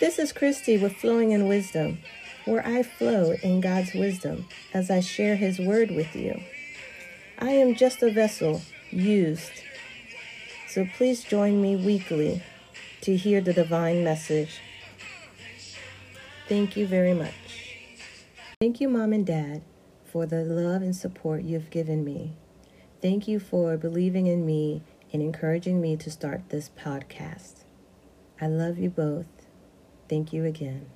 This is Christy with Flowing in Wisdom, where I flow in God's wisdom as I share His word with you. I am just a vessel used, so please join me weekly to hear the divine message. Thank you very much. Thank you, Mom and Dad, for the love and support you've given me. Thank you for believing in me and encouraging me to start this podcast. I love you both. Thank you again.